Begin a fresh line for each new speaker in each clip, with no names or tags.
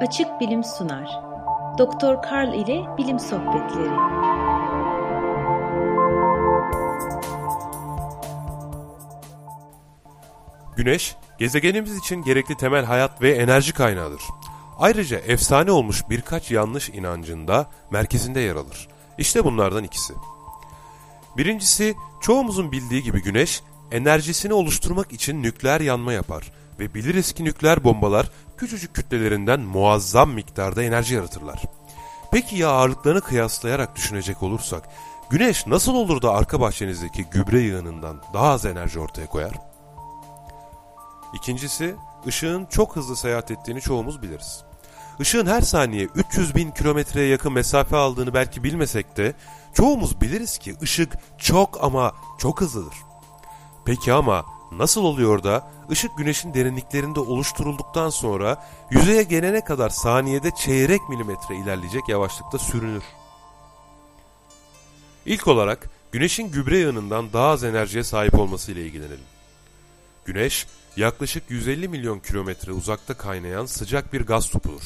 Açık Bilim sunar. Doktor Karl ile Bilim Sohbetleri.
Güneş, gezegenimiz için gerekli temel hayat ve enerji kaynağıdır. Ayrıca efsane olmuş birkaç yanlış inancında merkezinde yer alır. İşte bunlardan ikisi. Birincisi, çoğumuzun bildiği gibi Güneş, enerjisini oluşturmak için nükleer yanma yapar ve biliriz ki nükleer bombalar küçücük kütlelerinden muazzam miktarda enerji yaratırlar. Peki ya ağırlıklarını kıyaslayarak düşünecek olursak, Güneş nasıl olur da arka bahçenizdeki gübre yığınından daha az enerji ortaya koyar? İkincisi, ışığın çok hızlı seyahat ettiğini çoğumuz biliriz. Işığın her saniye 300 bin kilometreye yakın mesafe aldığını belki bilmesek de çoğumuz biliriz ki ışık çok ama çok hızlıdır. Peki ama nasıl oluyor da ışık güneşin derinliklerinde oluşturulduktan sonra yüzeye gelene kadar saniyede çeyrek milimetre ilerleyecek yavaşlıkta sürünür? İlk olarak güneşin gübre yığınından daha az enerjiye sahip olması ile ilgilenelim. Güneş yaklaşık 150 milyon kilometre uzakta kaynayan sıcak bir gaz topudur.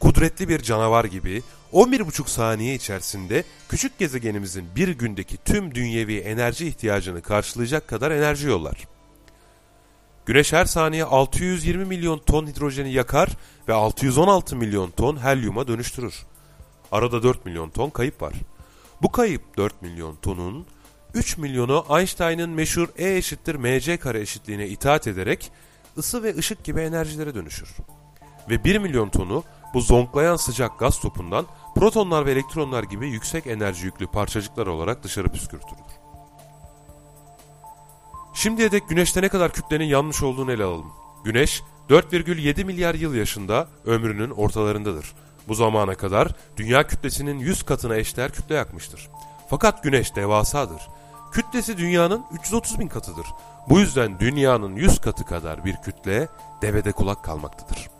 Kudretli bir canavar gibi 11,5 saniye içerisinde küçük gezegenimizin bir gündeki tüm dünyevi enerji ihtiyacını karşılayacak kadar enerji yollar. Güneş her saniye 620 milyon ton hidrojeni yakar ve 616 milyon ton helyuma dönüştürür. Arada 4 milyon ton kayıp var. Bu kayıp 4 milyon tonun 3 milyonu Einstein'ın meşhur E eşittir mc kare eşitliğine itaat ederek ısı ve ışık gibi enerjilere dönüşür. Ve 1 milyon tonu bu zonklayan sıcak gaz topundan protonlar ve elektronlar gibi yüksek enerji yüklü parçacıklar olarak dışarı püskürtülür. Şimdiye dek Güneş'te ne kadar kütlenin yanmış olduğunu ele alalım. Güneş 4,7 milyar yıl yaşında ömrünün ortalarındadır. Bu zamana kadar dünya kütlesinin 100 katına eşdeğer kütle yakmıştır. Fakat Güneş devasadır. Kütlesi dünyanın 330 bin katıdır. Bu yüzden dünyanın 100 katı kadar bir kütle devede kulak kalmaktadır.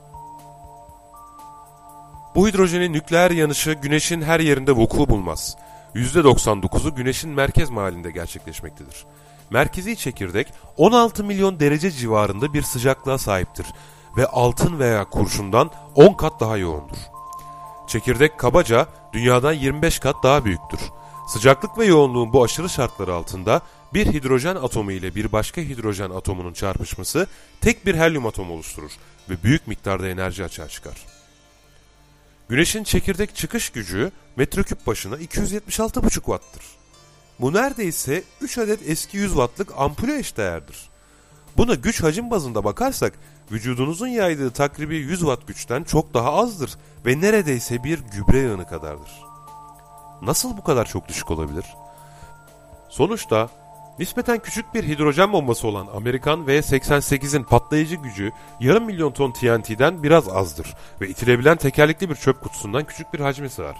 Bu hidrojenin nükleer yanışı Güneş'in her yerinde vuku bulmaz. %99'u Güneş'in merkez mahallinde gerçekleşmektedir. Merkezi çekirdek 16 milyon derece civarında bir sıcaklığa sahiptir ve altın veya kurşundan 10 kat daha yoğundur. Çekirdek kabaca dünyadan 25 kat daha büyüktür. Sıcaklık ve yoğunluğun bu aşırı şartları altında bir hidrojen atomu ile bir başka hidrojen atomunun çarpışması tek bir helyum atomu oluşturur ve büyük miktarda enerji açığa çıkar. Güneşin çekirdek çıkış gücü metreküp başına 276,5 watt'tır. Bu neredeyse 3 adet eski 100 wattlık ampule eşdeğerdir. Buna güç hacim bazında bakarsak vücudunuzun yaydığı takribi 100 watt güçten çok daha azdır ve neredeyse bir gübre yığını kadardır. Nasıl bu kadar çok düşük olabilir? Sonuçta nispeten küçük bir hidrojen bombası olan Amerikan V-88'in patlayıcı gücü yarım milyon ton TNT'den biraz azdır ve itilebilen tekerlekli bir çöp kutusundan küçük bir hacmi sığar.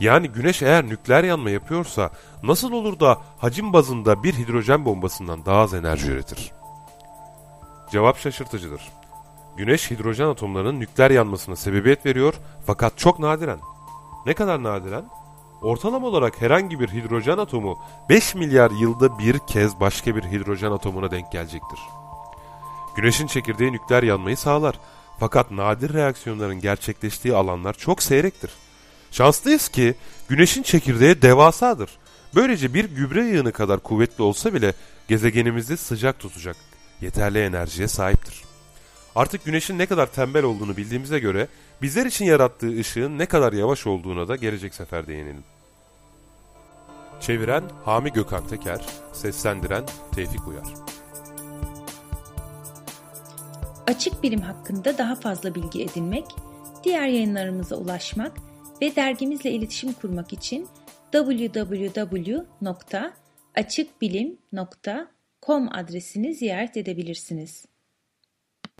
Yani güneş eğer nükleer yanma yapıyorsa nasıl olur da hacim bazında bir hidrojen bombasından daha az enerji üretir? Cevap şaşırtıcıdır. Güneş hidrojen atomlarının nükleer yanmasına sebebiyet veriyor fakat çok nadiren. Ne kadar nadiren? Ortalama olarak herhangi bir hidrojen atomu 5 milyar yılda bir kez başka bir hidrojen atomuna denk gelecektir. Güneşin çekirdeği nükleer yanmayı sağlar. Fakat nadir reaksiyonların gerçekleştiği alanlar çok seyrektir. Şanslıyız ki güneşin çekirdeği devasadır. Böylece bir gübre yığını kadar kuvvetli olsa bile gezegenimizi sıcak tutacak yeterli enerjiye sahiptir. Artık güneşin ne kadar tembel olduğunu bildiğimize göre bizler için yarattığı ışığın ne kadar yavaş olduğuna da gelecek sefer değinelim. Çeviren Hami Gökhan Teker, seslendiren Tevfik Uyar.
Açık bilim hakkında daha fazla bilgi edinmek, diğer yayınlarımıza ulaşmak ve dergimizle iletişim kurmak için www.açıkbilim.com adresini ziyaret edebilirsiniz.